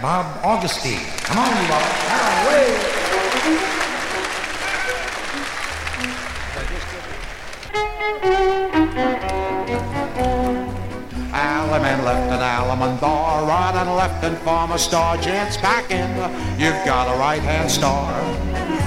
Bob Augustin. Come on, you Bob. Now, way. Allemande left an Allemande thar, right and left and form a star, gents back in. You've got a right hand star.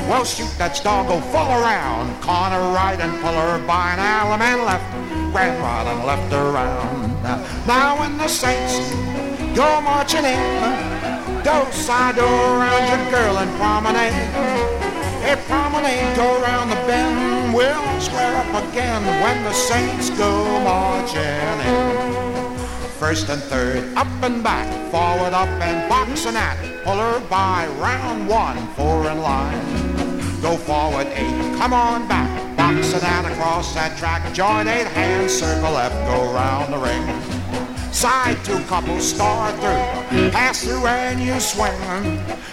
Well, shoot that star, go full around. Corner right and pull her by an Allemande left. Grand right and left around. Now, in the Saints go marching in, go side door around your girl and promenade. A promenade, go round the bend. We'll square up again when the Saints go marching in. First and third, up and back, forward, up and box the gnat. Pull her by round one, four in line. Go forward eight, come on back, box the gnat across that track. Join eight hands, circle left, go round the ring. Side two couples, star through, pass through and you swing.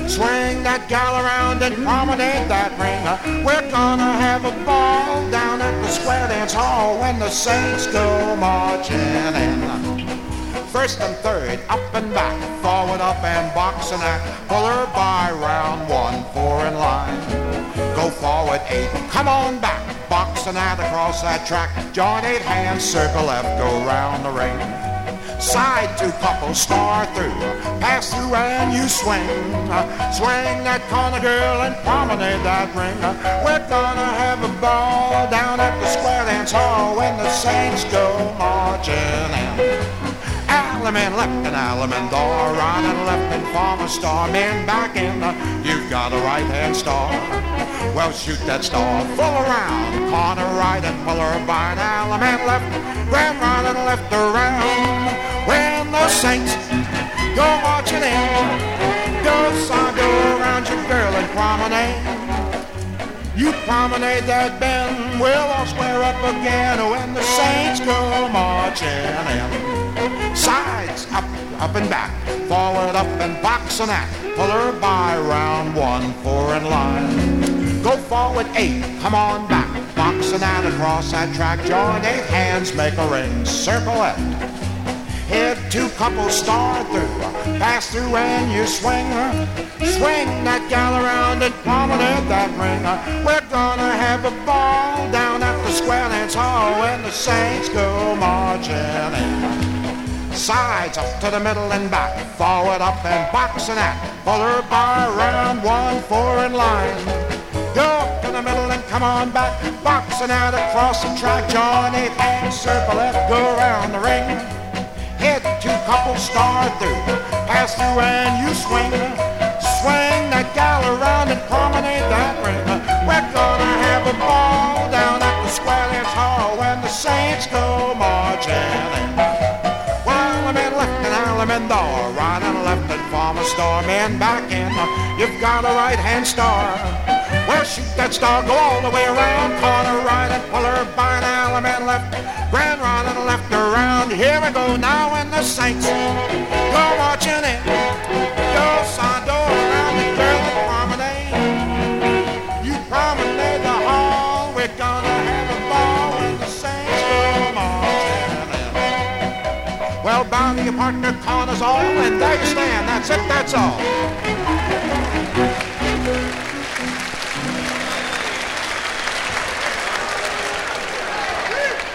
Swing that gal around and promenade that ring. We're gonna have a ball down at the Square Dance Hall when the Saints go marching in first and third, up and back, forward, up and box the gnat. Pull her by round one, four in line. Go forward eight, come on back, box the gnat across that track. Join eight hands, circle left, go round the ring. Side two couples, star through, pass through and you swing. Swing that corner girl and promenade that ring. We're gonna have a ball down at the Square Dance Hall when the Saints go marching in. Allemande left and Allemande thar, right and left and form a star, man back in, the, you've got a right hand star. Well, shoot that star full around, corner right and pull her by an Allemande left, grand right and left around. When the Saints go marching in, go side, go around your girl and promenade. You promenade that bend, we'll all square up again when the Saints go marching in up, up and back, forward, up and box the gnat. Pull her by round one, four in line. Go forward eight, come on back, box the gnat across that track. Join eight hands, make a ring, circle left. Head two couples star through, pass through and you swing her. Swing that gal around and promenade that ring. We're gonna have a ball down at the Square Dance Hall when the Saints go marching in sides, up to the middle and back, forward, up and box the gnat. Pull her by round one, four in line. Go up to the middle and come on back, box and out across the track. Join eight and circle left, go around the ring. Hit two couples, star through, pass through and you. Swing Allemande thar, right and left and form a star, man back in. You've got a right hand star. Well, shoot that star, go all the way around, corner right and pull her by an Allemande left, grand right and left around. Here we go now, and the Saints go marching Well, bound your partner corners all, and there you stand. That's it, that's all.